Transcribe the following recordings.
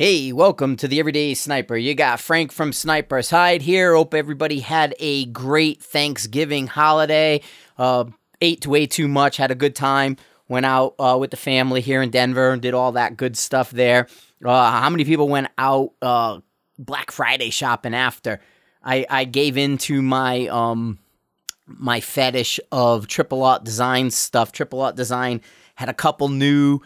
Hey, welcome to the Everyday Sniper. You got Frank from Sniper's Hide here. Hope everybody had a great Thanksgiving holiday. Uh, ate way too much, had a good time. Went out uh, with the family here in Denver and did all that good stuff there. Uh, how many people went out uh, Black Friday shopping after? I, I gave into my um my fetish of Triple Aught Design stuff. Triple Aught Design had a couple new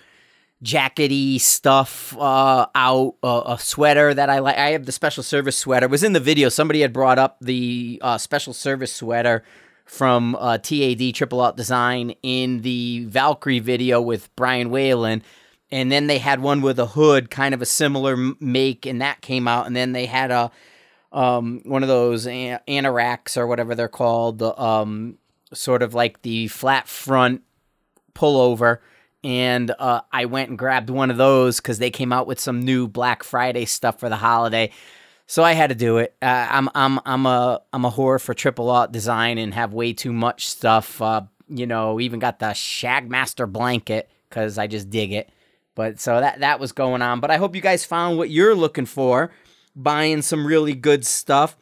jackety stuff uh, out. Uh, a sweater that I like. I have the special service sweater. It was in the video. Somebody had brought up the uh, special service sweater from uh, TAD Triple Aught Design in the Valkyrie video with Brian Whalen. And then they had one with a hood, kind of a similar make, and that came out. And then they had a um, one of those an- anoraks or whatever they're called, the um, sort of like the flat front pullover and uh, I went and grabbed one of those because they came out with some new Black Friday stuff for the holiday. So I had to do it. Uh, I'm I'm I'm a I'm a whore for Triple Aught Design and have way too much stuff. Uh, you know, even got the Shagmaster blanket because I just dig it. But so that that was going on. But I hope you guys found what you're looking for, buying some really good stuff.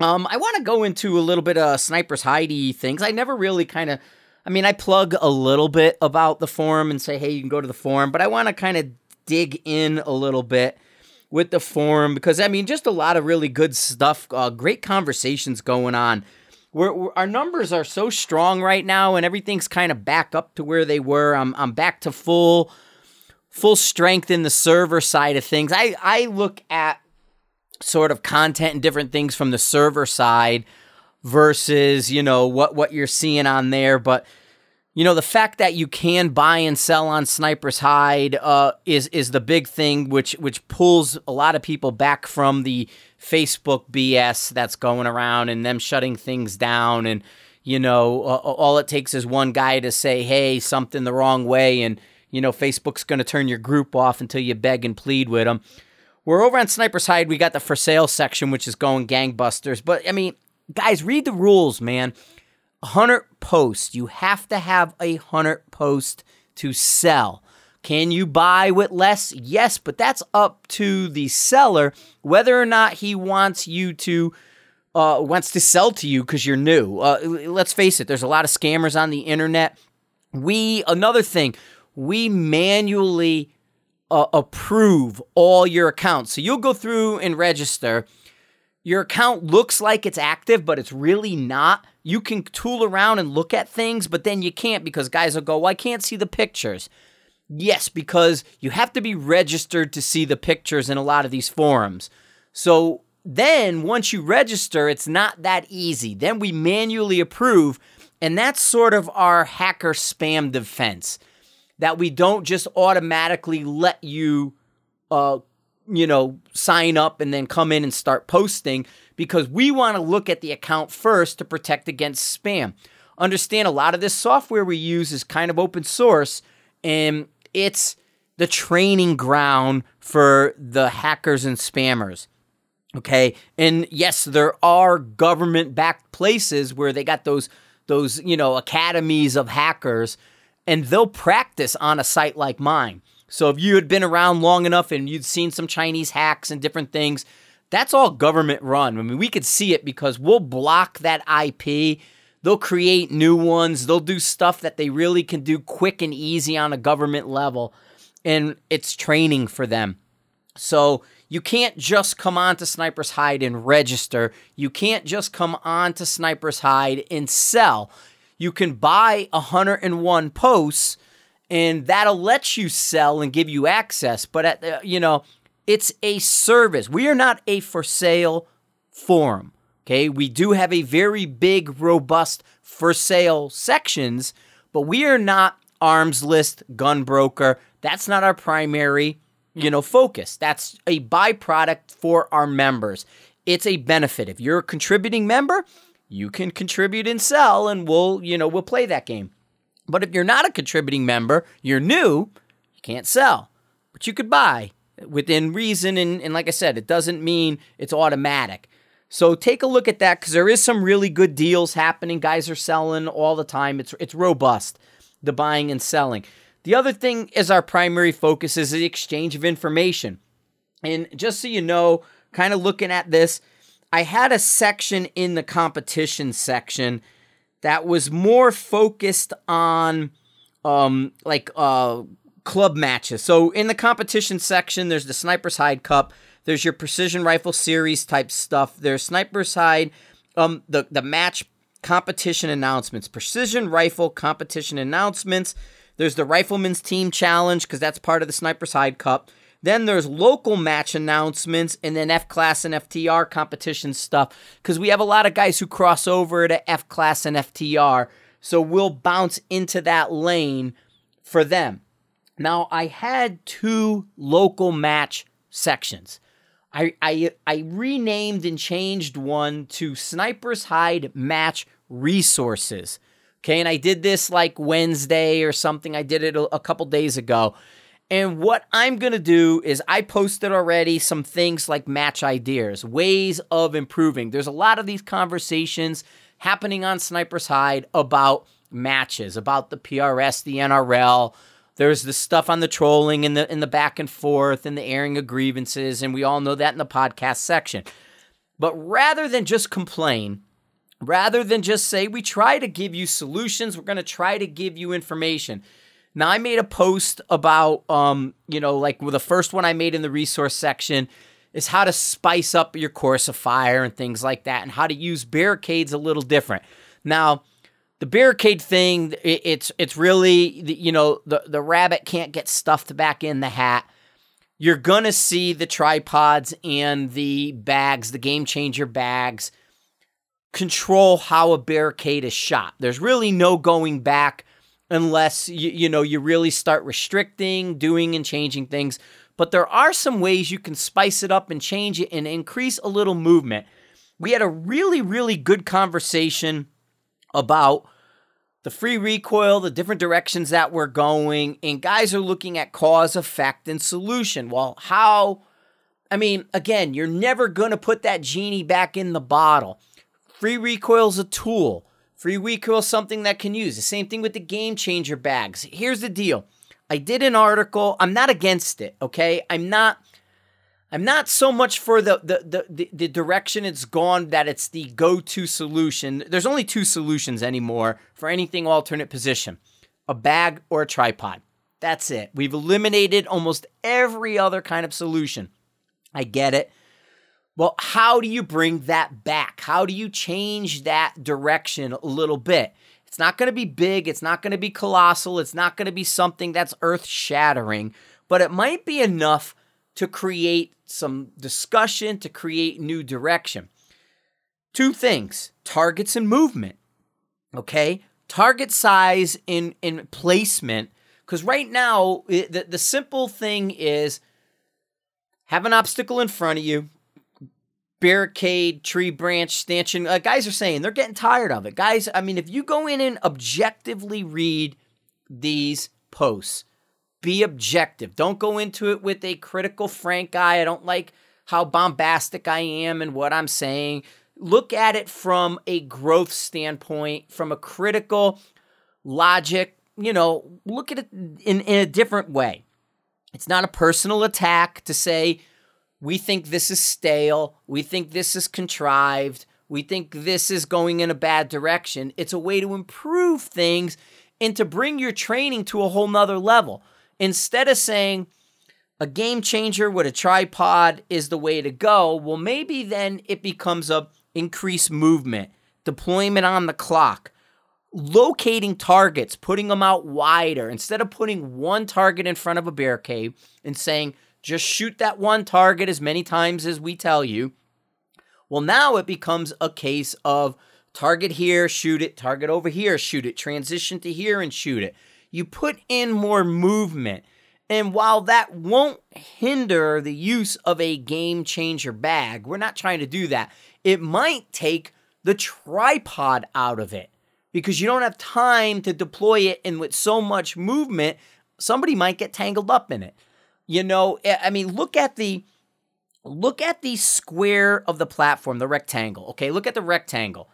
Um, I want to go into a little bit of Sniper's Heidi things. I never really kind of I mean, I plug a little bit about the forum and say, hey, you can go to the forum, but I want to kind of dig in a little bit with the forum because, I mean, just a lot of really good stuff, uh, great conversations going on. We're, we're, our numbers are so strong right now, and everything's kind of back up to where they were. I'm, I'm back to full full strength in the server side of things. I, I look at sort of content and different things from the server side versus you know what what you're seeing on there. But you know the fact that you can buy and sell on sniper's hide uh, is is the big thing which which pulls a lot of people back from the facebook bs that's going around and them shutting things down. And you know uh, all it takes is one guy to say hey something the wrong way and you know facebook's going to turn your group off until you beg and plead with them we're over on sniper's hide. We got the for sale section which is going gangbusters. But i mean guys, read the rules, man. Hundred posts. You have to have a hundred post to sell. Can you buy with less? Yes, but that's up to the seller whether or not he wants you to uh, wants to sell to you because you're new. Uh, let's face it, there's a lot of scammers on the internet. We another thing, we manually uh, approve all your accounts. So you'll go through and register your account looks like it's active, but it's really not. You can tool around and look at things, but then you can't because guys will go, well, I can't see the pictures. Yes, because you have to be registered to see the pictures in a lot of these forums. So then once you register, it's not that easy. Then we manually approve, and that's sort of our hacker spam defense that we don't just automatically let you uh, you know, sign up and then come in and start posting because we want to look at the account first to protect against spam. Understand a lot of this software we use is kind of open source and it's the training ground for the hackers and spammers. Okay? And yes, there are government backed places where they got those those, you know, academies of hackers and they'll practice on a site like mine. So if you had been around long enough and you'd seen some Chinese hacks and different things, that's all government run. I mean, we could see it because we'll block that IP. They'll create new ones. They'll do stuff that they really can do quick and easy on a government level. And it's training for them. So you can't just come on to Sniper's Hide and register. You can't just come on to Sniper's Hide and sell. You can buy 101 posts and that'll let you sell and give you access. But at you know, it's a service. We are not a for sale forum. Okay, we do have a very big, robust for sale sections, but we are not Armslist gun broker. That's not our primary, you know, focus. That's a byproduct for our members. It's a benefit. If you're a contributing member, you can contribute and sell, and we'll, you know, we'll play that game. But if you're not a contributing member, you're new, you can't sell. But you could buy within reason. And, and like I said, it doesn't mean it's automatic. So take a look at that because there is some really good deals happening. Guys are selling all the time. It's it's robust, the buying and selling. The other thing is our primary focus is the exchange of information. And just so you know, kind of looking at this, I had a section in the competition section that was more focused on um like uh club matches. So in the competition section, there's the Sniper's Hide Cup, there's your precision rifle series type stuff. There's Sniper's Hide, um the the match competition announcements, precision rifle competition announcements. There's the Rifleman's Team Challenge because that's part of the Sniper's Hide Cup. Then there's local match announcements and then F class and FTR competition stuff because we have a lot of guys who cross over to F class and FTR. So we'll bounce into that lane for them. Now, I had two local match sections. I, I, I renamed and changed one to Sniper's Hide Match Resources. Okay, and I did this like Wednesday or something. I did it a, a couple days ago. And what I'm going to do is I posted already some things like match ideas, ways of improving. There's a lot of these conversations happening on Sniper's Hide about matches, about the PRS, the NRL. There's the stuff on the trolling and the in the back and forth and the airing of grievances, and we all know that in the podcast section. But rather than just complain, rather than just say we try to give you solutions, we're going to try to give you information. Now I made a post about um, you know, like well, the first one I made in the resource section is how to spice up your course of fire and things like that and how to use barricades a little different. Now, the barricade thing, it, it's it's really you know, the the rabbit can't get stuffed back in the hat. You're gonna see the tripods and the bags, the game changer bags, control how a barricade is shot. There's really no going back unless you, you know you really start restricting, doing and changing things. But there are some ways you can spice it up and change it and increase a little movement. We had a really, really good conversation about the free recoil, the different directions that we're going, and guys are looking at cause, effect, and solution. Well, how? I mean, again, you're never going to put that genie back in the bottle. Free recoil is a tool. Free recoil something that can use. The same thing with the game changer bags. Here's the deal. I did an article. I'm not against it, okay? I'm not I'm not so much for the the the, the direction it's gone that it's the go-to solution. There's only two solutions anymore for anything alternate position. A bag or a tripod. That's it. We've eliminated almost every other kind of solution. I get it. Well, how do you bring that back? How do you change that direction a little bit? It's not going to be big, it's not going to be colossal, it's not going to be something that's earth shattering, but it might be enough to create some discussion, to create new direction. Two things targets and movement. Okay? Target size in, in placement. Because right now, the, the simple thing is have an obstacle in front of you, barricade, tree branch, stanchion. Uh, guys are saying they're getting tired of it. Guys, I mean, if you go in and objectively read these posts, be objective. Don't go into it with a critical, frank eye. I don't like how bombastic I am and what I'm saying. Look at it from a growth standpoint, from a critical logic. You know, look at it in, in a different way. It's not a personal attack to say, we think this is stale. We think this is contrived. We think this is going in a bad direction. It's a way to improve things and to bring your training to a whole nother level. Instead of saying a game changer with a tripod is the way to go, well, maybe then it becomes a increased movement, deployment on the clock, locating targets, putting them out wider instead of putting one target in front of a barricade and saying, just shoot that one target as many times as we tell you. Well, now it becomes a case of target here, shoot it, target over here, shoot it, transition to here and shoot it. You put in more movement. And while that won't hinder the use of a game changer bag, we're not trying to do that. It might take the tripod out of it because you don't have time to deploy it. And with so much movement, somebody might get tangled up in it. You know, eh, I mean, look at the look at the square of the platform, the rectangle. Okay, look at the rectangle.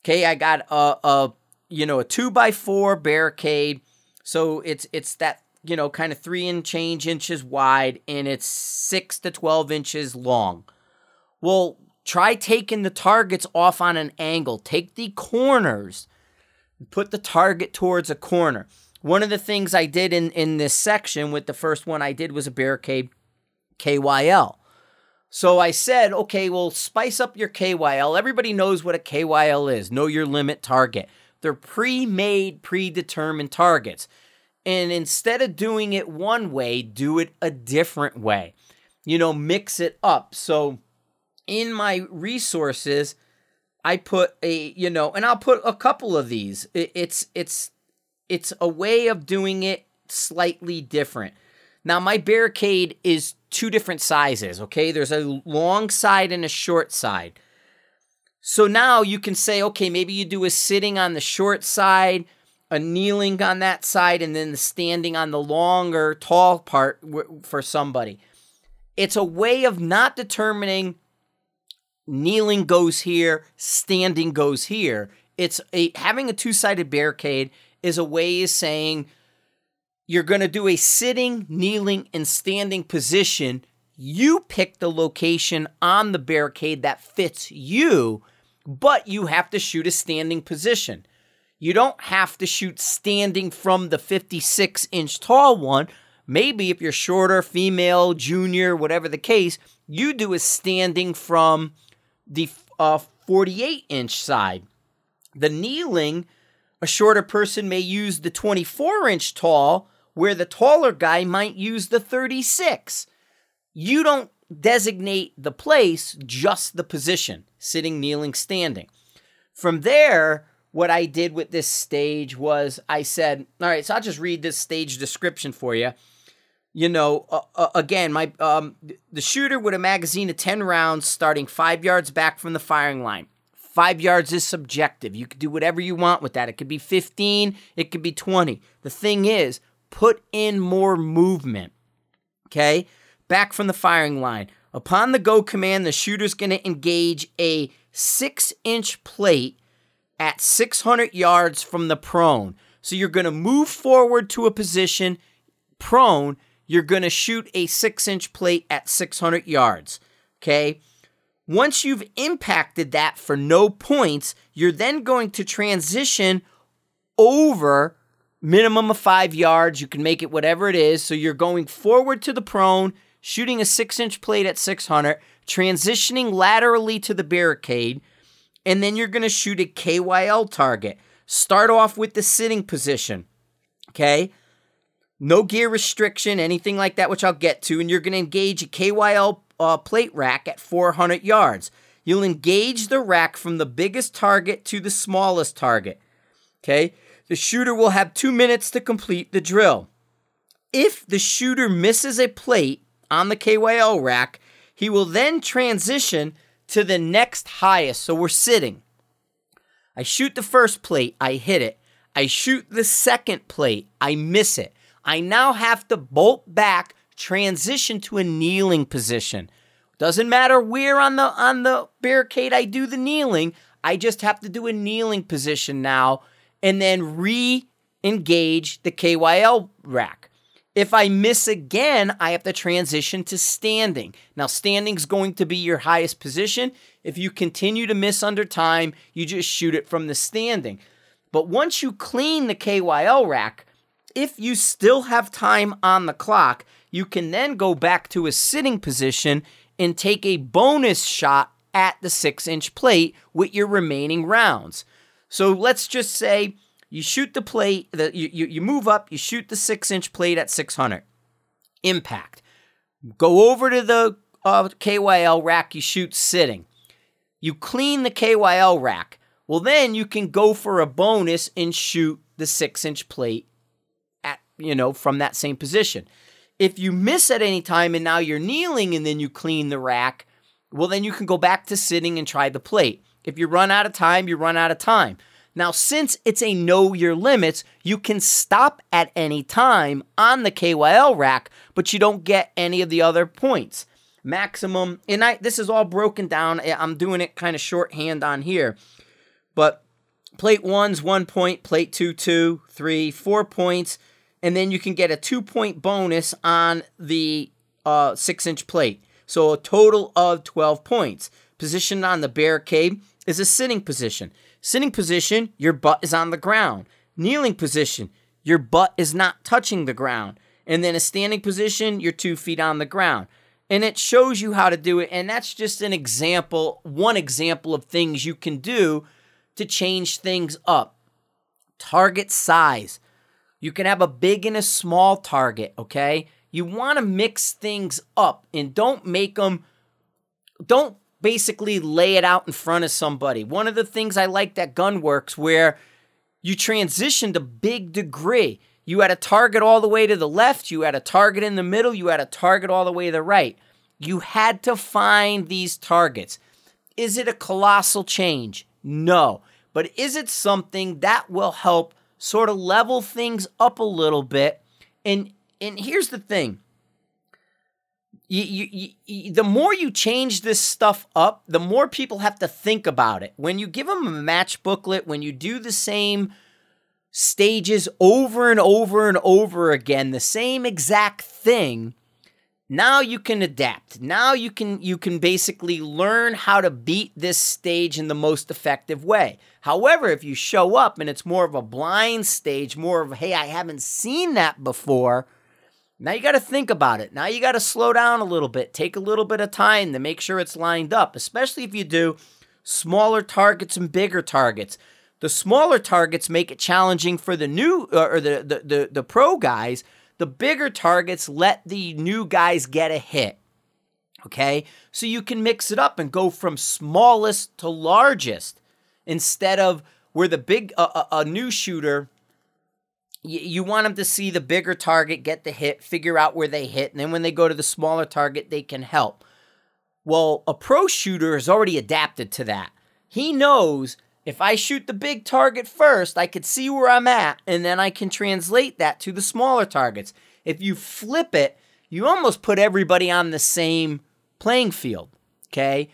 Okay, I got a, a you know a two by four barricade. So it's it's that you know, kind of three and change inches wide and it's six to 12 inches long. Well, try taking the targets off on an angle. Take the corners, put the target towards a corner. One of the things I did in, in this section with the first one I did was a barricade KYL. So I said, okay, well, spice up your KYL. Everybody knows what a KYL is know your limit target. They're pre made, predetermined targets. And instead of doing it one way, do it a different way. You know, mix it up. So in my resources, I put a, you know, and I'll put a couple of these. It's it's it's a way of doing it slightly different. Now my barricade is two different sizes, okay? There's a long side and a short side. So now you can say, okay, maybe you do a sitting on the short side, a kneeling on that side, and then the standing on the longer, tall part for somebody. It's a way of not determining kneeling goes here, standing goes here. It's a having a two-sided barricade is a way of saying you're going to do a sitting, kneeling, and standing position. You pick the location on the barricade that fits you, but you have to shoot a standing position. You don't have to shoot standing from the 56 inch tall one. Maybe if you're shorter, female, junior, whatever the case, you do a standing from the uh, 48 inch side. The kneeling, a shorter person may use the 24 inch tall, where the taller guy might use the 36. You don't designate the place, just the position sitting, kneeling, standing. From there, what I did with this stage was I said, all right, so I'll just read this stage description for you you know, uh, uh, again, my um, the shooter with a magazine of 10 rounds starting 5 yards back from the firing line. 5 yards is subjective. You can do whatever you want with that. It could be 15, it could be 20. The thing is, put in more movement. Okay? Back from the firing line. Upon the go command, the shooter's going to engage a 6-inch plate at 600 yards from the prone. So you're going to move forward to a position prone you're going to shoot a six inch plate at 600 yards. Okay. Once you've impacted that for no points, you're then going to transition over minimum of five yards. You can make it whatever it is. So you're going forward to the prone, shooting a six inch plate at 600, transitioning laterally to the barricade, and then you're going to shoot a KYL target. Start off with the sitting position. Okay no gear restriction, anything like that, which I'll get to, and you're going to engage a KYL uh, plate rack at 400 yards. You'll engage the rack from the biggest target to the smallest target. Okay? The shooter will have two minutes to complete the drill. If the shooter misses a plate on the KYL rack, he will then transition to the next highest. So we're sitting. I shoot the first plate, I hit it. I shoot the second plate, I miss it. I now have to bolt back, transition to a kneeling position. Doesn't matter where on the on the barricade I do the kneeling, I just have to do a kneeling position now and then re-engage the KYL rack. If I miss again, I have to transition to standing. Now, standing is going to be your highest position. If you continue to miss under time, you just shoot it from the standing. But once you clean the KYL rack, if you still have time on the clock, you can then go back to a sitting position and take a bonus shot at the six inch plate with your remaining rounds. So let's just say you shoot the plate, the, you, you, you move up, you shoot the six inch plate at 600. Impact. Go over to the uh, KYL rack, you shoot sitting. You clean the KYL rack. Well, then you can go for a bonus and shoot the six inch plate at, you know, from that same position. If you miss at any time and now you're kneeling and then you clean the rack, well, then you can go back to sitting and try the plate. If you run out of time, you run out of time. Now, since it's a know your limits, you can stop at any time on the KYL rack, but you don't get any of the other points. Maximum, and I this is all broken down. I'm doing it kind of shorthand on here. But plate one's one point, plate two, two, three, four points and then you can get a two point bonus on the uh, six inch plate. So a total of 12 points. Positioned on the barricade is a sitting position. Sitting position, your butt is on the ground. Kneeling position, your butt is not touching the ground. And then a standing position, you're two feet on the ground. And it shows you how to do it. And that's just an example, one example of things you can do to change things up. Target size. You can have a big and a small target, okay? You want to mix things up and don't make them, don't basically lay it out in front of somebody. One of the things I like that Gunwerks where you transitioned a big degree. You had a target all the way to the left, you had a target in the middle, you had a target all the way to the right. You had to find these targets. Is it a colossal change? No. But is it something that will help sort of level things up a little bit? And and here's the thing. You, you, you, the more you change this stuff up, the more people have to think about it. When you give them a match booklet, when you do the same stages over and over and over again, the same exact thing, now you can adapt. Now you can you can basically learn how to beat this stage in the most effective way. However, if you show up and it's more of a blind stage, more of hey, I haven't seen that before, now you got to think about it. Now you got to slow down a little bit, take a little bit of time to make sure it's lined up, especially if you do smaller targets and bigger targets. The smaller targets make it challenging for the new uh, or the, the the the pro guys. The bigger targets let the new guys get a hit. Okay? So you can mix it up and go from smallest to largest instead of where the big uh, a, a new shooter you want them to see the bigger target get the hit, figure out where they hit, and then when they go to the smaller target, they can help. Well, a pro shooter has already adapted to that. He knows if I shoot the big target first, I could see where I'm at, and then I can translate that to the smaller targets. If you flip it, you almost put everybody on the same playing field. Okay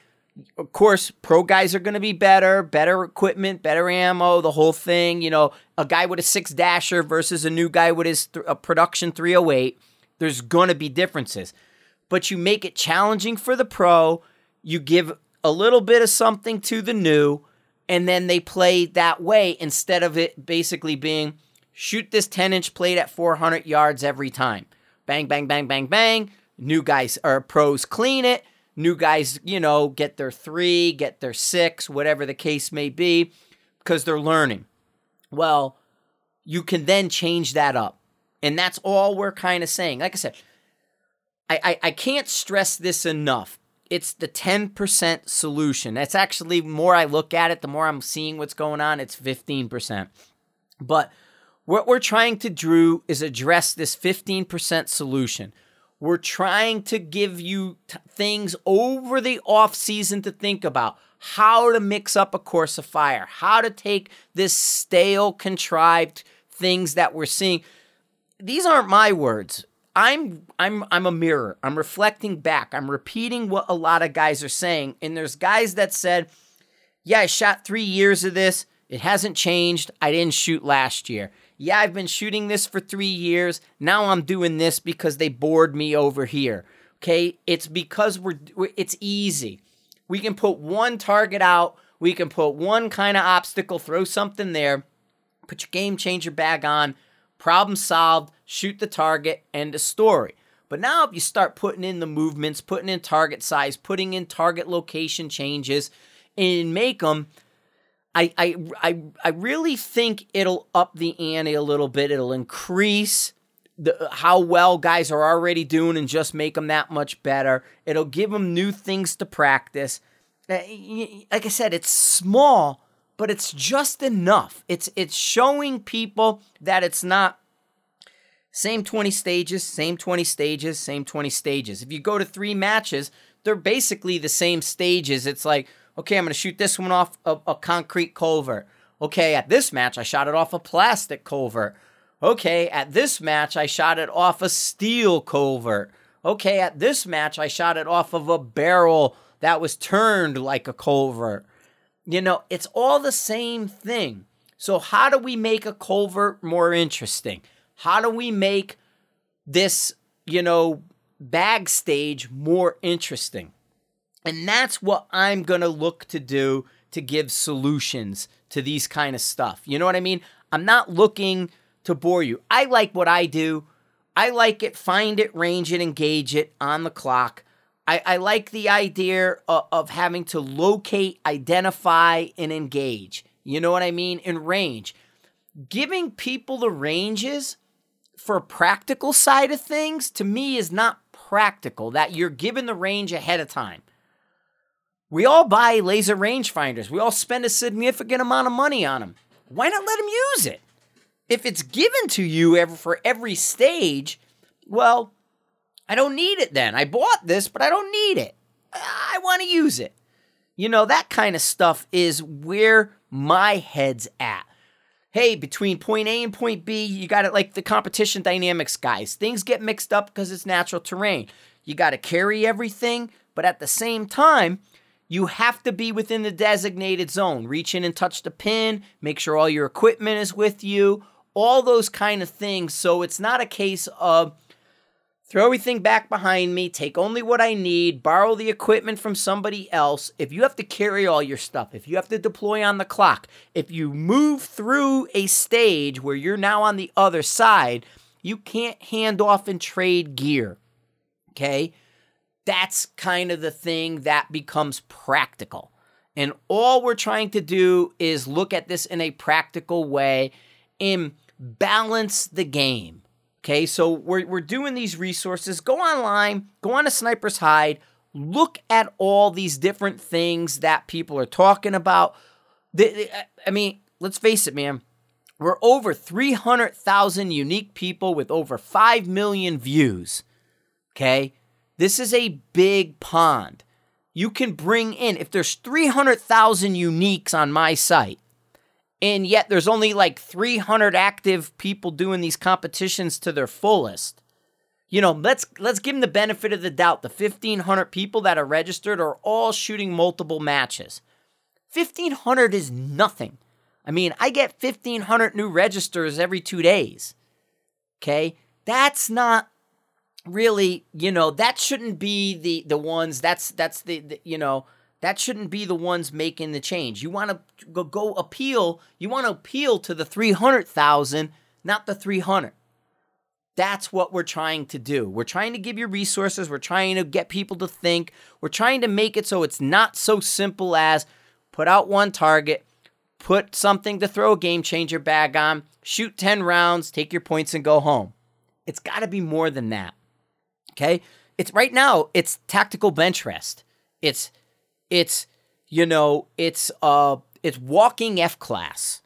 of course, pro guys are going to be better, better equipment, better ammo, the whole thing. You know, a guy with a six dasher versus a new guy with his th- a production 308. There's going to be differences, but you make it challenging for the pro. You give a little bit of something to the new, and then they play that way instead of it basically being shoot this 10 inch plate at 400 yards every time. Bang, bang, bang, bang, bang. New guys or pros clean it New guys, you know, get their three, get their six, whatever the case may be, because they're learning. Well, you can then change that up. And that's all we're kind of saying. Like I said, I, I, I can't stress this enough. It's the 10% solution. That's actually more I look at it, the more I'm seeing what's going on, it's 15%. But what we're trying to do is address this 15% solution. We're trying to give you t- things over the off season to think about. How to mix up a course of fire, how to take this stale, contrived things that we're seeing. These aren't my words. I'm I'm I'm a mirror. I'm reflecting back. I'm repeating what a lot of guys are saying. And there's guys that said, "Yeah, I shot 3 years of this. It hasn't changed. I didn't shoot last year yeah, I've been shooting this for three years. Now I'm doing this because they bored me over here. Okay, it's because we're, it's easy. We can put one target out. We can put one kind of obstacle, throw something there, put your game changer bag on, problem solved, shoot the target, end of story. But now, if you start putting in the movements, putting in target size, putting in target location changes, and make them I, I, I, I really think it'll up the ante a little bit. It'll increase the, how well guys are already doing and just make them that much better. It'll give them new things to practice. Uh, like I said, it's small, but it's just enough. It's it's showing people that it's not same 20 stages, same 20 stages, same 20 stages. If you go to 3 matches, they're basically the same stages. It's like Okay, I'm going to shoot this one off a, a concrete culvert. Okay, at this match, I shot it off a plastic culvert. Okay, at this match, I shot it off a steel culvert. Okay, at this match, I shot it off of a barrel that was turned like a culvert. You know, it's all the same thing. So, how do we make a culvert more interesting? How do we make this, you know, bag stage more interesting? And that's what I'm going to look to do to give solutions to these kind of stuff. You know what I mean? I'm not looking to bore you. I like what I do. I like it, find it, range it, engage it on the clock. I, I like the idea of, of having to locate, identify, and engage. You know what I mean? In range. Giving people the ranges for practical side of things to me is not practical that you're given the range ahead of time. We all buy laser rangefinders. We all spend a significant amount of money on them. Why not let them use it? If it's given to you ever for every stage, well, I don't need it then. I bought this, but I don't need it. I want to use it. You know, that kind of stuff is where my head's at. Hey, between point A and point B, you got it like the competition dynamics guys. Things get mixed up because it's natural terrain. You got to carry everything, but at the same time, you have to be within the designated zone. Reach in and touch the pin, make sure all your equipment is with you, all those kind of things. So it's not a case of throw everything back behind me, take only what I need, borrow the equipment from somebody else. If you have to carry all your stuff, if you have to deploy on the clock, if you move through a stage where you're now on the other side, you can't hand off and trade gear. Okay? that's kind of the thing that becomes practical. And all we're trying to do is look at this in a practical way and balance the game. Okay, so we're, we're doing these resources. Go online, go on to Sniper's Hide, look at all these different things that people are talking about. Uh, I mean, let's face it, man. We're over 300,000 unique people with over 5 million views. Okay? This is a big pond. You can bring in, if there's 300,000 uniques on my site, and yet there's only like 300 active people doing these competitions to their fullest. You know, let's let's give them the benefit of the doubt. The 1500 people that are registered are all shooting multiple matches. 1500 is nothing. I mean, I get 1500 new registers every 2 days. Okay? That's not really, you know, that shouldn't be the the ones. That's that's the, the you know that shouldn't be the ones making the change. You want to go, go appeal. You want to appeal to the three hundred thousand, not the three hundred. That's what we're trying to do. We're trying to give you resources. We're trying to get people to think. We're trying to make it so it's not so simple as put out one target, put something to throw a game changer bag on, shoot 10 rounds, take your points, and go home. It's got to be more than that. Okay? It's right now, it's tactical bench rest. It's it's you know, it's uh it's walking F class.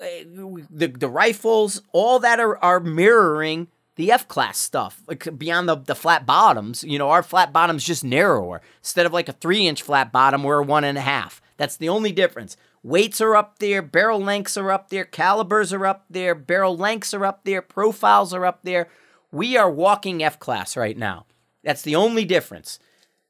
Eh, the the rifles, all that are are mirroring the F class stuff, like beyond the, the flat bottoms. You know, our flat bottom's just narrower. Instead of like a three inch flat bottom, we're one and a half. That's the only difference. Weights are up there, barrel lengths are up there, calibers are up there, barrel lengths are up there, profiles are up there. We are walking F class right now. That's the only difference.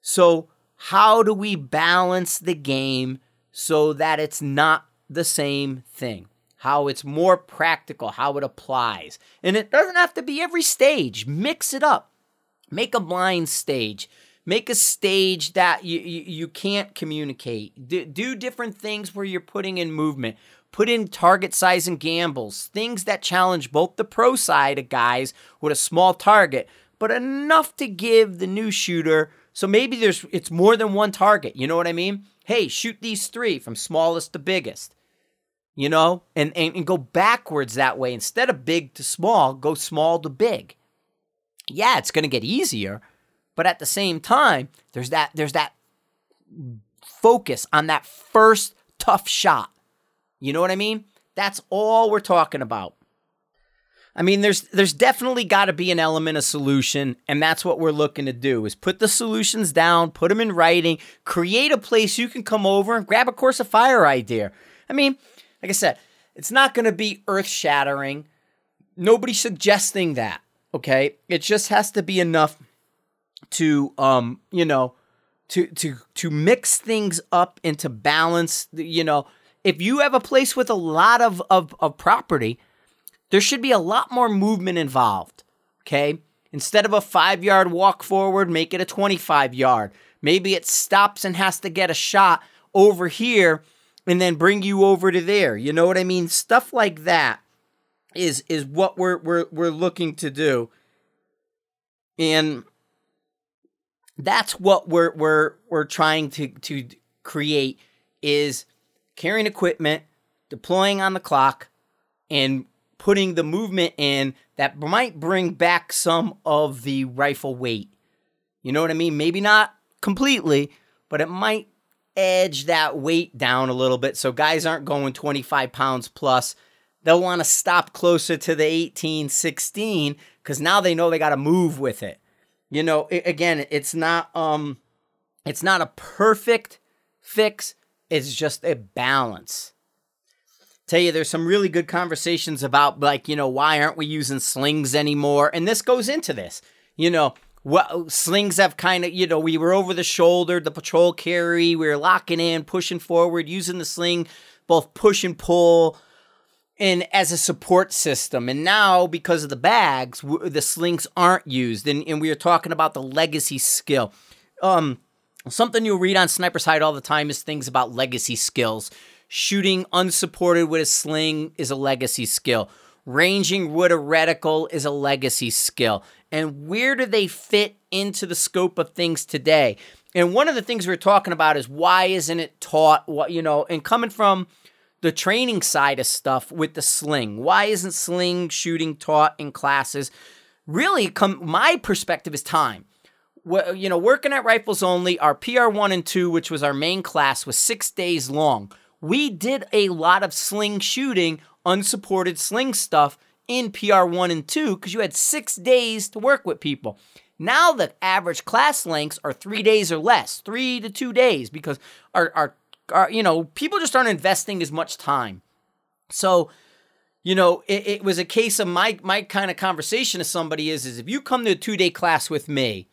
So, how do we balance the game so that it's not the same thing? How it's more practical, how it applies. And it doesn't have to be every stage. Mix it up. Make a blind stage. Make a stage that you, you, you can't communicate. Do, do different things where you're putting in movement put in target size and gambles, things that challenge both the pro side of guys with a small target, but enough to give the new shooter. So maybe there's it's more than one target. You know what I mean? Hey, shoot these three from smallest to biggest. You know, and, and, and go backwards that way. Instead of big to small, go small to big. Yeah, it's gonna get easier, but at the same time, there's that there's that focus on that first tough shot you know what I mean? That's all we're talking about. I mean, there's there's definitely got to be an element of solution, and that's what we're looking to do: is put the solutions down, put them in writing, create a place you can come over and grab a course of fire idea. I mean, like I said, it's not going to be earth shattering. Nobody's suggesting that. Okay, it just has to be enough to, um, you know, to to to mix things up and to balance. You know, if you have a place with a lot of, of, of property, there should be a lot more movement involved. Okay. Instead of a five yard walk forward, make it a 25 yard. Maybe it stops and has to get a shot over here and then bring you over to there. You know what I mean? Stuff like that is is what we're we're we're looking to do. And that's what we're we're we're trying to to create is carrying equipment, deploying on the clock, and putting the movement in that might bring back some of the rifle weight. You know what I mean? Maybe not completely, but it might edge that weight down a little bit so guys aren't going 25 pounds plus. They'll want to stop closer to the 18, 16 because now they know they got to move with it. You know, it, again, it's not um, it's not a perfect fix. It's just a balance. Tell you, there's some really good conversations about like you know why aren't we using slings anymore, and this goes into this. You know, slings have kind of you know we were over the shoulder the patrol carry we were locking in pushing forward using the sling both push and pull and as a support system. And now because of the bags the slings aren't used. And, and we are talking about the legacy skill. Um something you'll read on sniper's hide all the time is things about legacy skills shooting unsupported with a sling is a legacy skill Ranging with a reticle is a legacy skill. And where do they fit into the scope of things today? And one of the things we are talking about is why isn't it taught what, you know, and coming from the training side of stuff with the sling. Why isn't sling shooting taught in classes? Really, come my perspective is time. Well, you know, working at Rifles Only, our PR one and two, which was our main class, was six days long. We did a lot of sling shooting unsupported sling stuff in PR1 and 2 because you had six days to work with people. Now the average class lengths are three days or less, three to two days, because our, our, our you know, people just aren't investing as much time. So, you know, it, it was a case of my my kind of conversation to somebody is is if you come to a two day class with me,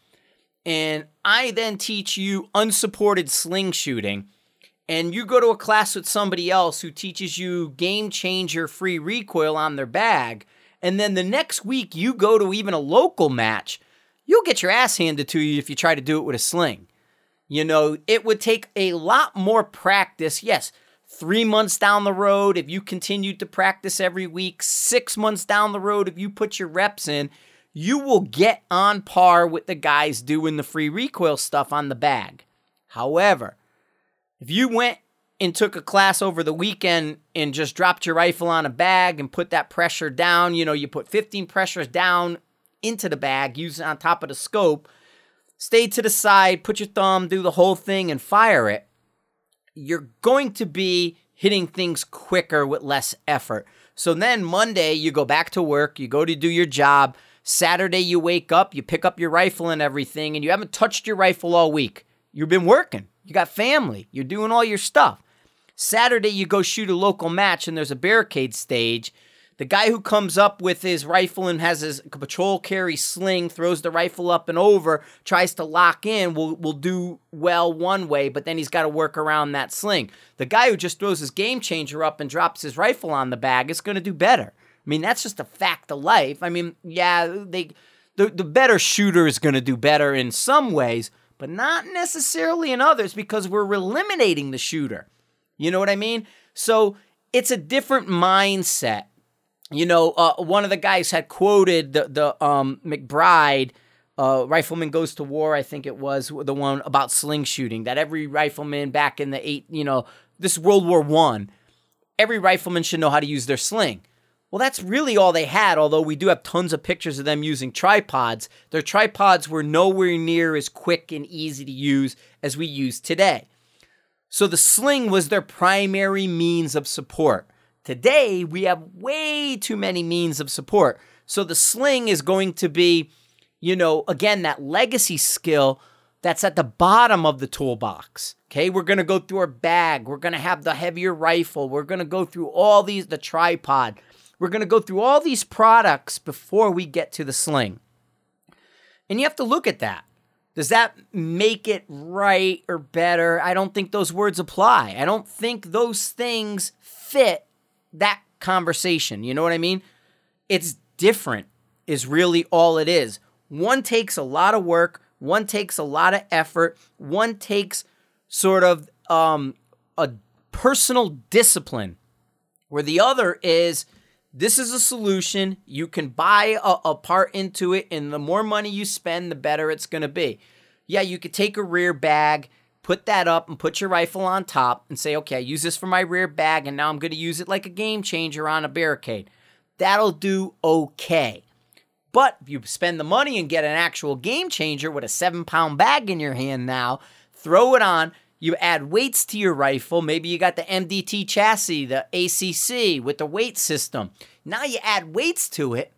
and I then teach you unsupported sling shooting and you go to a class with somebody else who teaches you game changer free recoil on their bag, and then the next week you go to even a local match, you'll get your ass handed to you if you try to do it with a sling. You know, it would take a lot more practice. Yes, three months down the road, if you continued to practice every week, six months down the road, if you put your reps in, you will get on par with the guys doing the free recoil stuff on the bag. However, if you went and took a class over the weekend and just dropped your rifle on a bag and put that pressure down, you know, you put 15 pressures down into the bag, use it on top of the scope, stay to the side, put your thumb, do the whole thing, and fire it, you're going to be hitting things quicker with less effort. So then Monday, you go back to work, you go to do your job. Saturday, you wake up, you pick up your rifle and everything, and you haven't touched your rifle all week. You've been working. You got family. You're doing all your stuff. Saturday, you go shoot a local match and there's a barricade stage. The guy who comes up with his rifle and has his patrol carry sling, throws the rifle up and over, tries to lock in, will, will do well one way, but then he's got to work around that sling. The guy who just throws his game changer up and drops his rifle on the bag is going to do better. I mean, that's just a fact of life. I mean, yeah, they the, the better shooter is going to do better in some ways, but not necessarily in others because we're eliminating the shooter. You know what I mean? So it's a different mindset. You know, uh, one of the guys had quoted the, the um, McBride, uh, Rifleman Goes to War, I think it was, the one about sling shooting, that every rifleman back in the eight, you know, this World War One, every rifleman should know how to use their sling. Well, that's really all they had, although we do have tons of pictures of them using tripods. Their tripods were nowhere near as quick and easy to use as we use today. So the sling was their primary means of support. Today, we have way too many means of support. So the sling is going to be, you know, again, that legacy skill that's at the bottom of the toolbox. Okay, we're gonna go through our bag. We're gonna have the heavier rifle. We're gonna go through all these, the tripod. We're going to go through all these products before we get to the sling. And you have to look at that. Does that make it right or better? I don't think those words apply. I don't think those things fit that conversation. You know what I mean? It's different, is really all it is. One takes a lot of work, one takes a lot of effort, one takes sort of um, a personal discipline, where the other is this is a solution. You can buy a, a part into it, and the more money you spend, the better it's going to be. Yeah, you could take a rear bag, put that up, and put your rifle on top, and say, okay, I use this for my rear bag, and now I'm going to use it like a game changer on a barricade. That'll do okay. But if you spend the money and get an actual game changer with a seven pound bag in your hand now, throw it on, you add weights to your rifle. Maybe you got the MDT chassis, the ACC with the weight system. Now you add weights to it.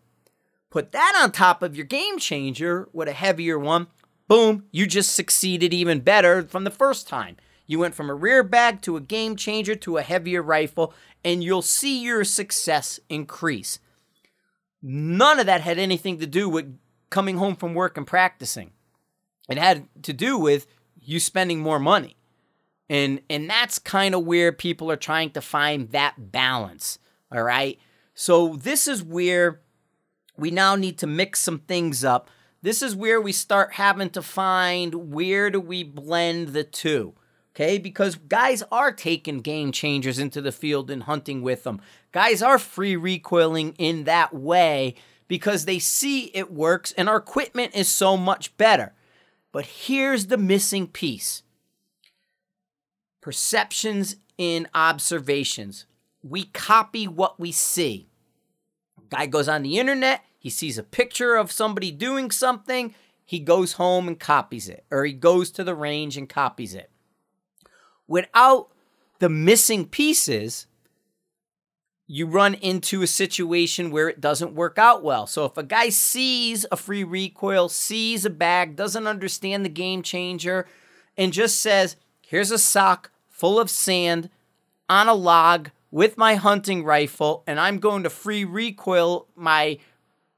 Put that on top of your game changer with a heavier one. Boom, you just succeeded even better from the first time. You went from a rear bag to a game changer to a heavier rifle, and you'll see your success increase. None of that had anything to do with coming home from work and practicing. It had to do with you spending more money. And and that's kind of where people are trying to find that balance. All right? So this is where we now need to mix some things up. This is where we start having to find where do we blend the two. Okay, because guys are taking game changers into the field and hunting with them. Guys are free recoiling in that way because they see it works and our equipment is so much better. But here's the missing piece perceptions in observations. We copy what we see. Guy goes on the internet, he sees a picture of somebody doing something, he goes home and copies it, or he goes to the range and copies it. Without the missing pieces, you run into a situation where it doesn't work out well. So if a guy sees a free recoil, sees a bag, doesn't understand the game changer, and just says, here's a sock, full of sand on a log with my hunting rifle, and I'm going to free recoil my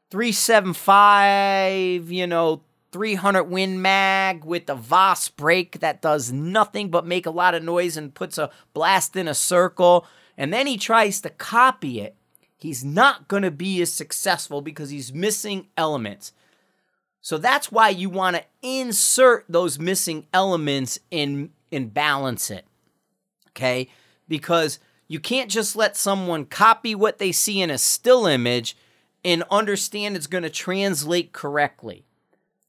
375, you know, 300 Win Mag with the Voss brake that does nothing but make a lot of noise and puts a blast in a circle. And then he tries to copy it. He's not going to be as successful because he's missing elements. So that's why you want to insert those missing elements in and balance it okay? Because you can't just let someone copy what they see in a still image and understand it's going to translate correctly.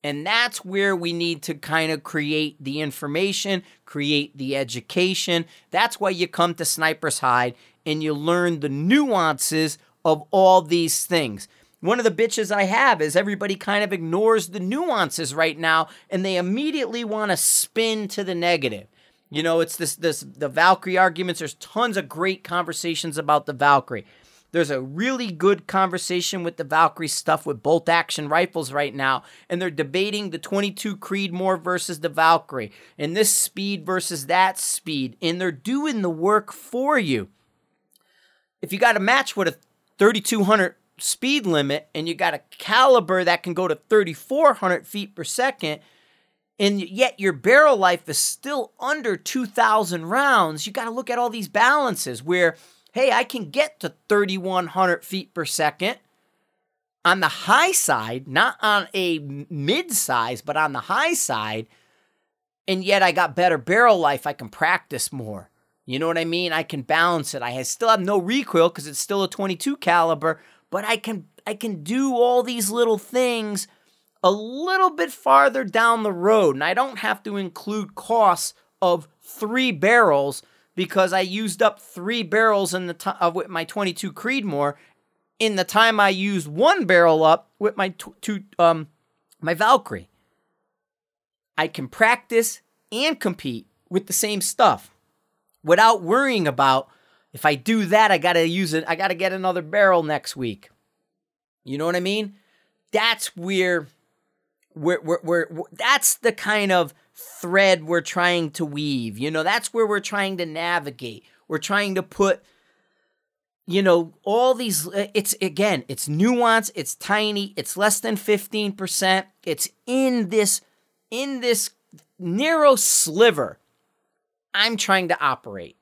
And that's where we need to kind of create the information, create the education. That's why you come to Sniper's Hide and you learn the nuances of all these things. One of the bitches I have is everybody kind of ignores the nuances right now and they immediately want to spin to the negative. You know, it's this this the Valkyrie arguments. There's tons of great conversations about the Valkyrie. There's a really good conversation with the Valkyrie stuff with bolt action rifles right now, and they're debating the 22 Creedmoor versus the Valkyrie, and this speed versus that speed, and they're doing the work for you. If you got a match with a 3200 speed limit and you got a caliber that can go to 3400 feet per second, and yet your barrel life is still under 2,000 rounds, you got to look at all these balances where, hey, I can get to 3,100 feet per second on the high side, not on a mid size, but on the high side. And yet I got better barrel life. I can practice more. You know what I mean? I can balance it. I still have no recoil because it's still a 22 caliber, but I can I can do all these little things a little bit farther down the road. And I don't have to include costs of three barrels because I used up three barrels in the time of with my 22 Creedmoor in the time I used one barrel up with my t- two um my Valkyrie. I can practice and compete with the same stuff without worrying about if I do that I got to use it I got to get another barrel next week. You know what I mean? That's where we're, we're, we're, that's the kind of thread we're trying to weave. You know, that's where we're trying to navigate. We're trying to put, you know, all these. Uh, it's again, it's nuance. It's tiny. It's less than fifteen percent. It's in this, in this narrow sliver. I'm trying to operate.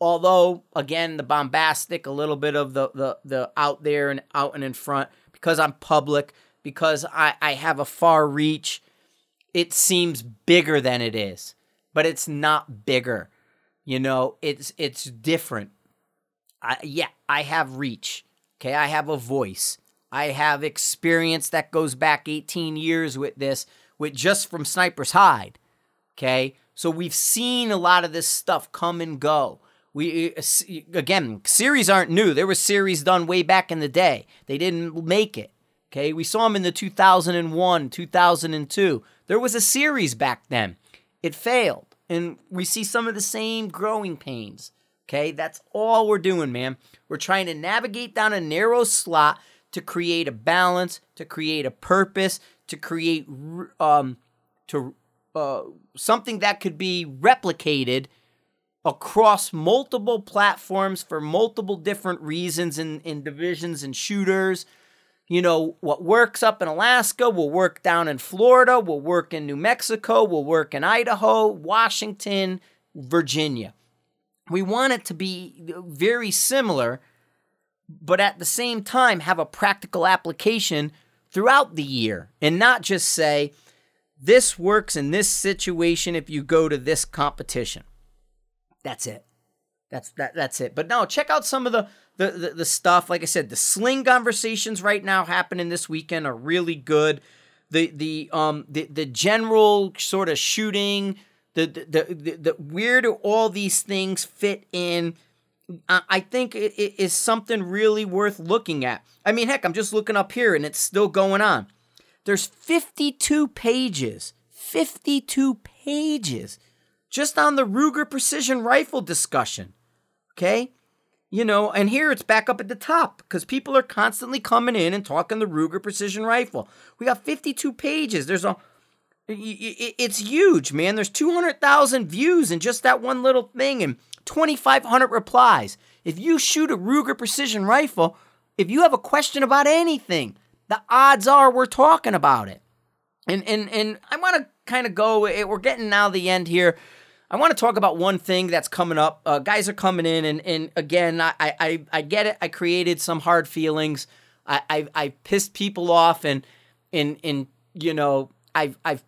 Although, again, the bombastic, a little bit of the the the out there and out and in front, because I'm public, because I, I have a far reach, it seems bigger than it is. But it's not bigger. You know, it's it's different. I, yeah, I have reach. Okay, I have a voice. I have experience that goes back 18 years with this, with just from Sniper's Hide. Okay, so we've seen a lot of this stuff come and go. We uh, again, series aren't new. There were series done way back in the day. They didn't make it. Okay, we saw them in the 2001, 2002. There was a series back then. It failed, and we see some of the same growing pains. Okay, that's all we're doing, man. We're trying to navigate down a narrow slot to create a balance, to create a purpose, to create um, to uh, something that could be replicated across multiple platforms for multiple different reasons in, in divisions and shooters. You know, what works up in Alaska will work down in Florida, will work in New Mexico, will work in Idaho, Washington, Virginia. We want it to be very similar, but at the same time have a practical application throughout the year and not just say, this works in this situation if you go to this competition. That's it. That's that that's it. But no, check out some of the the, the, the stuff. Like I said, the sling conversations right now happening this weekend are really good. The the um the the general sort of shooting the the, the, the where do all these things fit in I think it, it is something really worth looking at. I mean, heck, I'm just looking up here and it's still going on. There's 52 pages, 52 pages just on the Ruger precision rifle discussion. Okay? You know, and here it's back up at the top because people are constantly coming in and talking the Ruger precision rifle. We got 52 pages. There's a it's huge, man. There's 200,000 views in just that one little thing and 2,500 replies. If you shoot a Ruger precision rifle, if you have a question about anything, the odds are we're talking about it. And and and I want to kind of go. We're getting now the end here. I want to talk about one thing that's coming up. Uh, guys are coming in, and and again, I I I get it. I created some hard feelings. I I, I pissed people off, and and and you know I've I've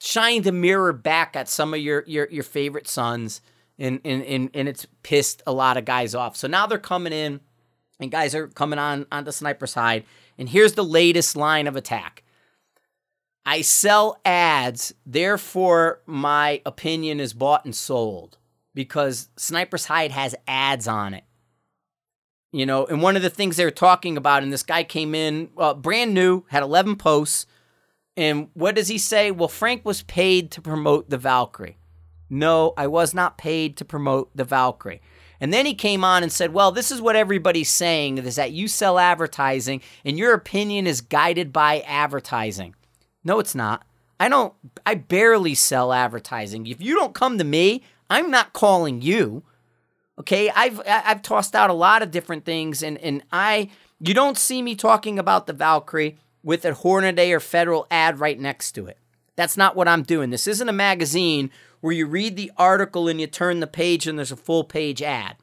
shined a mirror back at some of your your your favorite sons and and and, and it's pissed a lot of guys off. So now they're coming in and guys are coming on on the Sniper's Hide, And here's the latest line of attack. I sell ads, therefore my opinion is bought and sold because Sniper's Hide has ads on it. You know, and one of the things they were talking about, and this guy came in, uh, brand new, had 11 posts, and what does he say? Well, Frank was paid to promote the Valkyrie. No, I was not paid to promote the Valkyrie. And then he came on and said, Well, this is what everybody's saying is that you sell advertising and your opinion is guided by advertising. No, it's not. I don't, I barely sell advertising. If you don't come to me, I'm not calling you. Okay. I've, I've tossed out a lot of different things and, and I, you don't see me talking about the Valkyrie with a Hornady or Federal ad right next to it. That's not what I'm doing. This isn't a magazine where you read the article and you turn the page and there's a full page ad.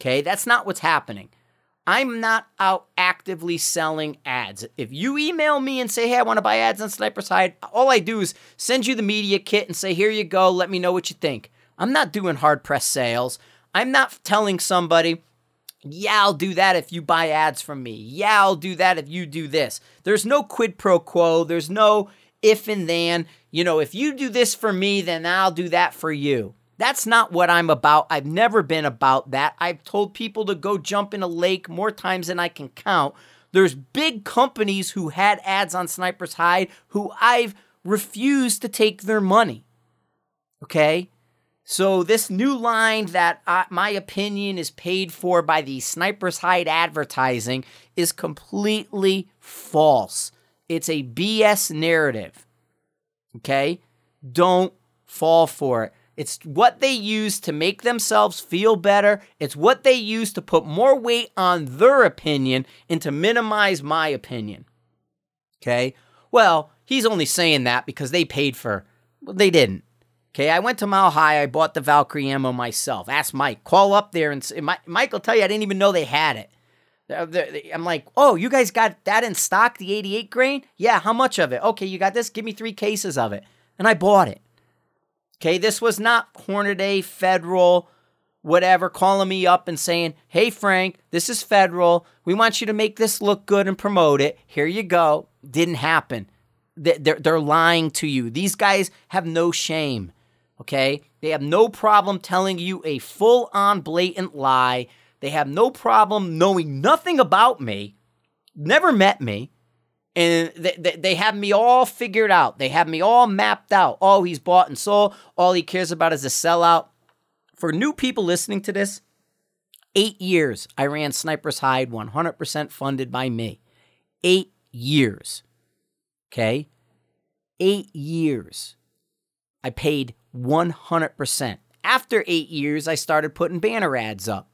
Okay, that's not what's happening. I'm not out actively selling ads. If you email me and say, hey, I want to buy ads on Sniper's Hide, all I do is send you the media kit and say, here you go, let me know what you think. I'm not doing hard press sales. I'm not telling somebody, yeah, I'll do that if you buy ads from me. Yeah, I'll do that if you do this. There's no quid pro quo. There's no if and then. You know, if you do this for me, then I'll do that for you. That's not what I'm about. I've never been about that. I've told people to go jump in a lake more times than I can count. There's big companies who had ads on Sniper's Hide who I've refused to take their money. Okay? So, this new line that my opinion is paid for by the Sniper's Hide advertising is completely false. It's a BS narrative. Okay? Don't fall for it. It's what they use to make themselves feel better. It's what they use to put more weight on their opinion and to minimize my opinion. Okay? Well, he's only saying that because they paid for well, they didn't. Okay, I went to Mile High. I bought the Valkyrie ammo myself. Ask Mike. Call up there and Mike will tell you I didn't even know they had it. I'm like, oh, you guys got that in stock, the 88 grain? Yeah, how much of it? Okay, you got this? Give me three cases of it. And I bought it. Okay, this was not Hornady Federal, whatever, calling me up and saying, hey, Frank, this is Federal. We want you to make this look good and promote it. Here you go. Didn't happen. They're, they're lying to you. These guys have no shame. Okay? They have no problem telling you a full on blatant lie they have no problem knowing nothing about me, never met me, and they, they, have me all figured out. They have me all mapped out. Oh, he's bought and sold. All he cares about is a sellout. For new people listening to this, eight years I ran Sniper's Hide 100% funded by me. Eight years. Okay? Eight years. I paid 100%. After eight years, I started putting banner ads up.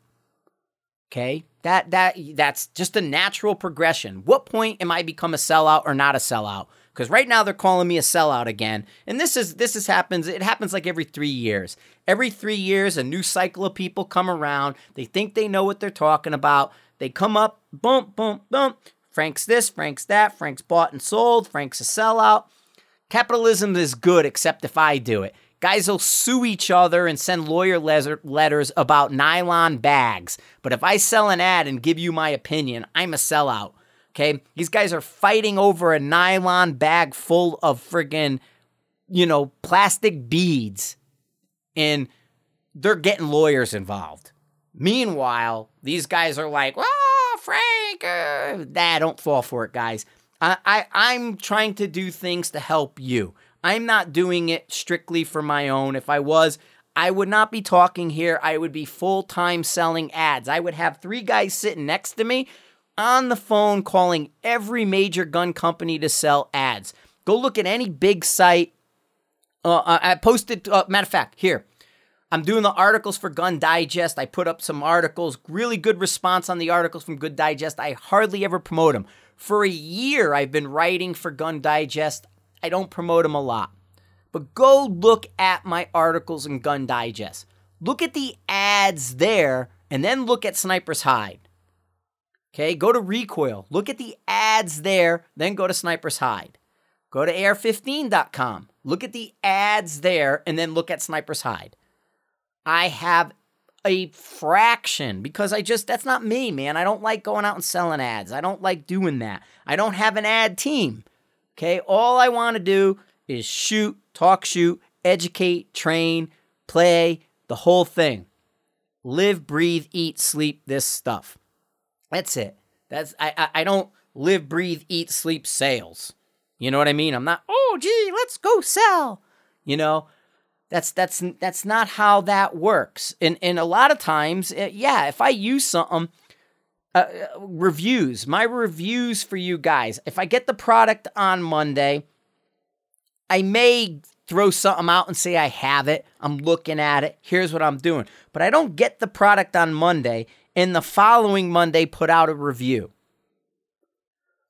Okay? That that that's just a natural progression. What point am I become a sellout or not a sellout? Because right now they're calling me a sellout again. And this is this is happens, it happens like every three years. Every three years, a new cycle of people come around. They think they know what they're talking about. They come up, bump, bump, bump. Frank's this, Frank's that, Frank's bought and sold, Frank's a sellout. Capitalism is good except if I do it. Guys will sue each other and send lawyer letters about nylon bags. But if I sell an ad and give you my opinion, I'm a sellout. Okay? These guys are fighting over a nylon bag full of friggin', you know, plastic beads. And they're getting lawyers involved. Meanwhile, these guys are like, oh, Frank, uh, nah, don't fall for it, guys. I, I, I'm trying to do things to help you. I'm not doing it strictly for my own. If I was, I would not be talking here. I would be full time selling ads. I would have three guys sitting next to me on the phone calling every major gun company to sell ads. Go look at any big site. Uh, I posted, uh, matter of fact, here. I'm doing the articles for Gun Digest. I put up some articles, really good response on the articles from Gun Digest. I hardly ever promote them. For a year, I've been writing for Gun Digest. I don't promote them a lot. But go look at my articles in Gun Digest. Look at the ads there and then look at Sniper's Hide. Okay, go to Recoil. Look at the ads there, then go to Sniper's Hide. Go to AR15.com. Look at the ads there and then look at Sniper's Hide. I have a fraction because I just, that's not me, man. I don't like going out and selling ads. I don't like doing that. I don't have an ad team. Okay, all I want to do is shoot, talk, shoot, educate, train, play, the whole thing. Live, breathe, eat, sleep this stuff. That's it. That's I, I, I don't live, breathe, eat, sleep sales. You know what I mean? I'm not, oh gee, let's go sell. You know, that's that's that's not how that works. And and a lot of times, eh, yeah, if I use something uh, reviews, my reviews for you guys. If I get the product on Monday, I may throw something out and say I have it. I'm looking at it. Here's what I'm doing. But I don't get the product on Monday and the following Monday put out a review.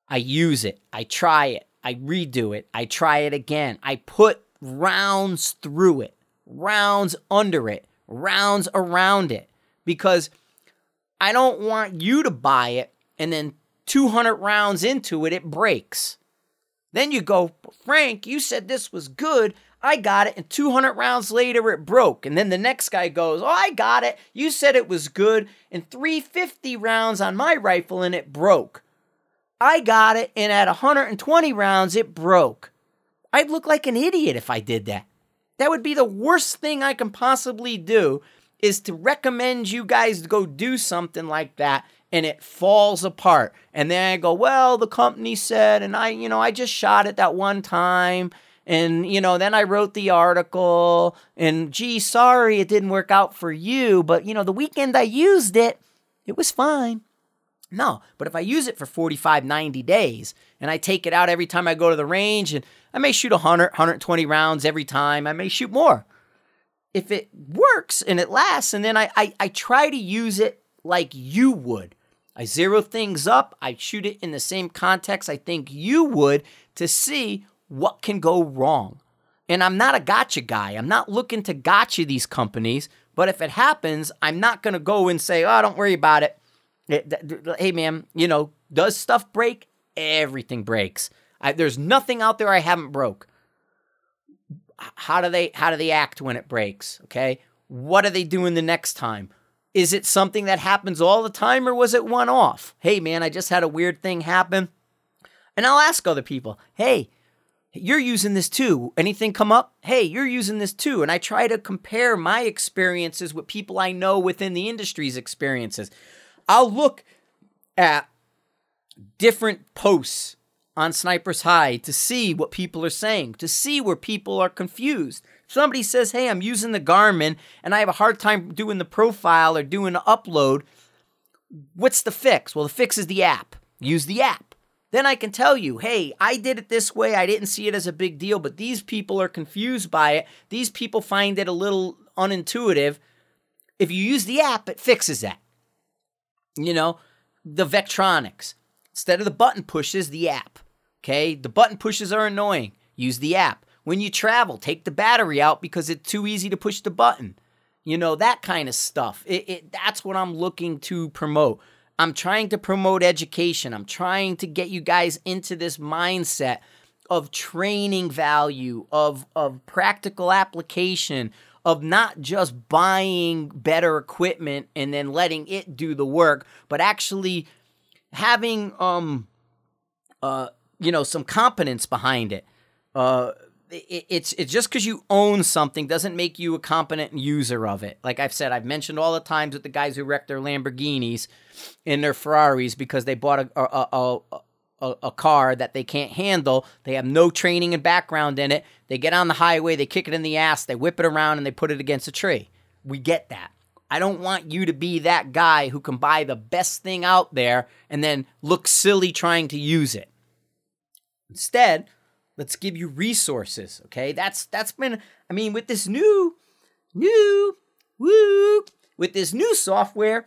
I use it. I try it. I redo it. I try it again. I put rounds through it, rounds under it, rounds around it because I don't want you to buy it and then 200 rounds into it, it breaks. Then you go, Frank, you said this was good. I got it. And 200 rounds later, it broke. And then the next guy goes, Oh, I got it. You said it was good. And 350 rounds on my rifle and it broke. I got it. And at 120 rounds, it broke. I'd look like an idiot if I did that. That would be the worst thing I can possibly do is to recommend you guys to go do something like that and it falls apart. And then I go, well, the company said, and I, you know, I just shot it that one time. And, you know, then I wrote the article and gee, sorry it didn't work out for you. But, you know, the weekend I used it, it was fine. No, but if I use it for 45, 90 days and I take it out every time I go to the range and I may shoot 100, 120 rounds every time, I may shoot more if it works and it lasts, and then I, I, I try to use it like you would. I zero things up, I shoot it in the same context I think you would to see what can go wrong. And I'm not a gotcha guy. I'm not looking to gotcha these companies. But if it happens, I'm not going to go and say, oh, don't worry about it. Hey, man, you know, does stuff break? Everything breaks. I, there's nothing out there I haven't broke. How do they how do they act when it breaks? Okay, what are they doing the next time? Is it something that happens all the time or was it one off? Hey man, I just had a weird thing happen. And I'll ask other people, hey, you're using this too. Anything come up? Hey, you're using this too. And I try to compare my experiences with people I know within the industry's experiences. I'll look at different posts on Sniper's Hide to see what people are saying, to see where people are confused. Somebody says, Hey, I'm using the Garmin and I have a hard time doing the profile or doing the upload. What's the fix? Well, the fix is the app. Use the app. Then I can tell you, hey, I did it this way. I didn't see it as a big deal, but these people are confused by it. These people find it a little unintuitive. If you use the app, it fixes that. You know, the Vectronix. Instead of the button pushes, the app. Okay, the button pushes are annoying. Use the app. When you travel, take the battery out because it's too easy to push the button. You know, that kind of stuff. It, it, that's what I'm looking to promote. I'm trying to promote education. I'm trying to get you guys into this mindset of training value, of, of practical application, of not just buying better equipment and then letting it do the work, but actually having um uh you know some competence behind it. Uh, it, it's it's just because you own something doesn't make you a competent user of it. Like I've said, I've mentioned all the times with the guys who wreck their Lamborghinis and their Ferraris because they bought a a, a, a, a car that they can't handle. They have no training and background in it. They get on the highway, they kick it in the ass, they whip it around, and they put it against a tree. We get that. I don't want you to be that guy who can buy the best thing out there and then look silly trying to use it. Instead, let's give you resources, okay? That's that's been I mean with this new new woo with this new software,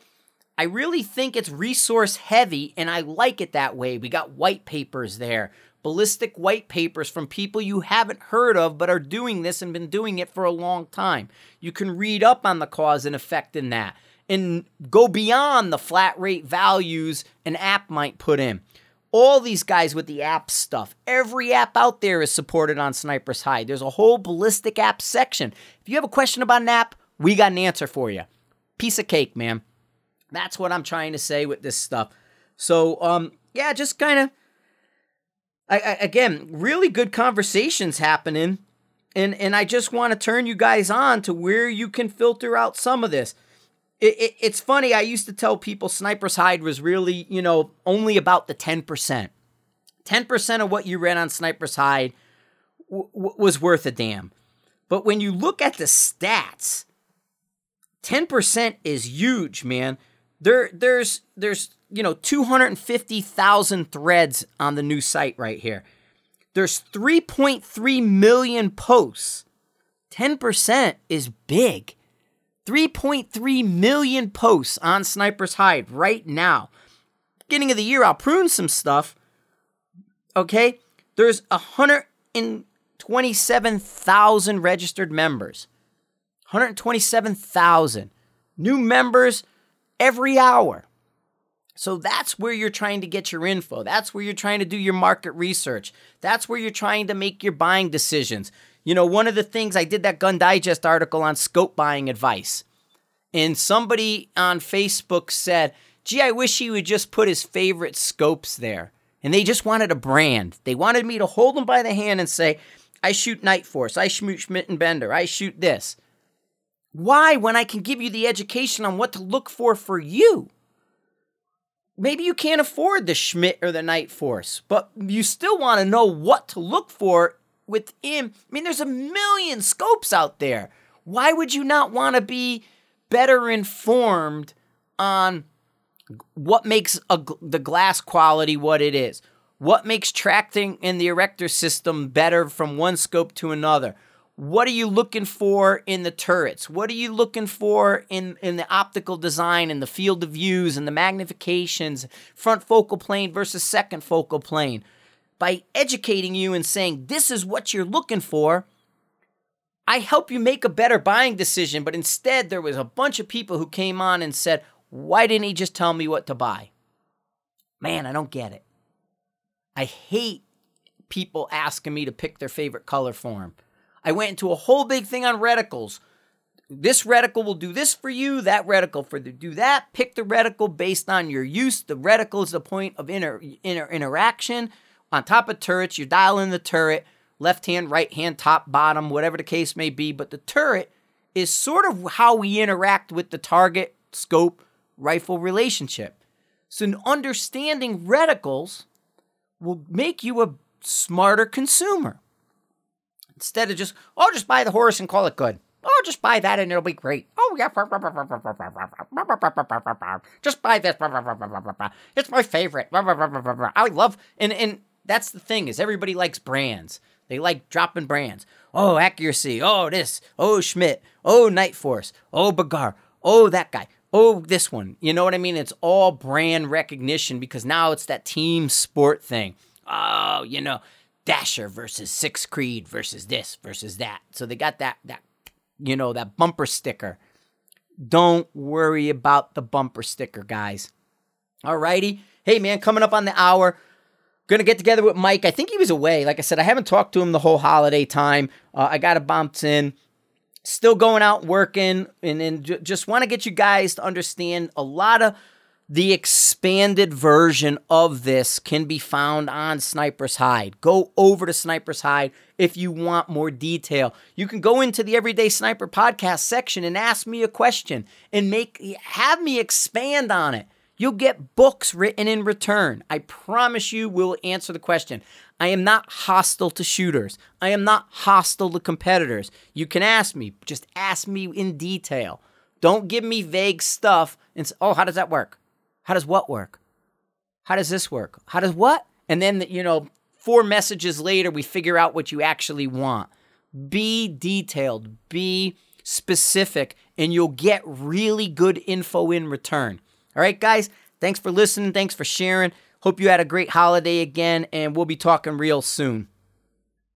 I really think it's resource heavy and I like it that way. We got white papers there, ballistic white papers from people you haven't heard of but are doing this and been doing it for a long time. You can read up on the cause and effect in that and go beyond the flat rate values an app might put in all these guys with the app stuff. Every app out there is supported on Sniper's Hide. There's a whole ballistic app section. If you have a question about an app, we got an answer for you. Piece of cake, man. That's what I'm trying to say with this stuff. So, um, yeah, just kind of, I, I, again, really good conversations happening, and and I just want to turn you guys on to where you can filter out some of this it, it, it's funny. I used to tell people Sniper's Hide was really, you know, only about the 10%. 10% of what you read on Sniper's Hide w- w- was worth a damn. But when you look at the stats, 10% is huge, man. There, there's, there's, you know, 250,000 threads on the new site right here. There's 3.3 million posts. 10% is big. 3.3 million posts on Sniper's Hide right now. Beginning of the year, I'll prune some stuff. Okay? There's 127,000 registered members. 127,000 new members every hour. So that's where you're trying to get your info. That's where you're trying to do your market research. That's where you're trying to make your buying decisions. You know, one of the things I did that Gun Digest article on scope buying advice. And somebody on Facebook said, gee, I wish he would just put his favorite scopes there. And they just wanted a brand. They wanted me to hold them by the hand and say, I shoot Nightforce, I shoot Schmidt and Bender, I shoot this. Why when I can give you the education on what to look for for you? Maybe you can't afford the Schmidt or the Nightforce, but you still want to know what to look for within. I mean, there's a million scopes out there. Why would you not want to be better informed on what makes a, the glass quality what it is? What makes tracking in the erector system better from one scope to another? What are you looking for in the turrets? What are you looking for in, in the optical design and the field of views and the magnifications, front focal plane versus second focal plane? By educating you and saying this is what you're looking for, I help you make a better buying decision, but instead there was a bunch of people who came on and said, "Why didn't he just tell me what to buy?" Man, I don't get it. I hate people asking me to pick their favorite color for them. I went into a whole big thing on reticles. This reticle will do this for you, that reticle for the do that. Pick the reticle based on your use. The reticle is the point of inter, interaction. On top of turrets, you dial in the turret, left hand, right hand, top, bottom, whatever the case may be. But the turret is sort of how we interact with the target, scope, rifle relationship. So understanding reticles will make you a smarter consumer. Instead of just, oh, just buy the horse and call it good. Oh, just buy that and it'll be great. Oh, yeah. Just buy this. It's my favorite. I love, and, and that's the thing is everybody likes brands. They like dropping brands. Oh, accuracy. Oh, this. Oh, Schmidt. Oh, Nightforce. Oh, Bagar. Oh, that guy. Oh, this one. You know what I mean? It's all brand recognition because now it's that team sport thing. Oh, you know, Dasher versus Six Creed versus this versus that. So they got that that you know that bumper sticker. Don't worry about the bumper sticker, guys. Alrighty. Hey man, coming up on the hour. Gonna get together with Mike. I think he was away. Like I said, I haven't talked to him the whole holiday time. Uh, I got a bumps in. Still going out working, and, and j- just want to get you guys to understand a lot of the expanded version of this can be found on Sniper's Hide. Go over to Sniper's Hide if you want more detail. You can go into the Everyday Sniper podcast section and ask me a question and make have me expand on it. You'll get books written in return. I promise you we'll answer the question. I am not hostile to shooters. I am not hostile to competitors. You can ask me, just ask me in detail. Don't give me vague stuff and say, "Oh, how does that work?" How does what work? How does this work? How does what? And then, you know, four messages later, we figure out what you actually want. Be detailed, be specific, and you'll get really good info in return. All right, guys, thanks for listening. Thanks for sharing. Hope you had a great holiday again, and we'll be talking real soon.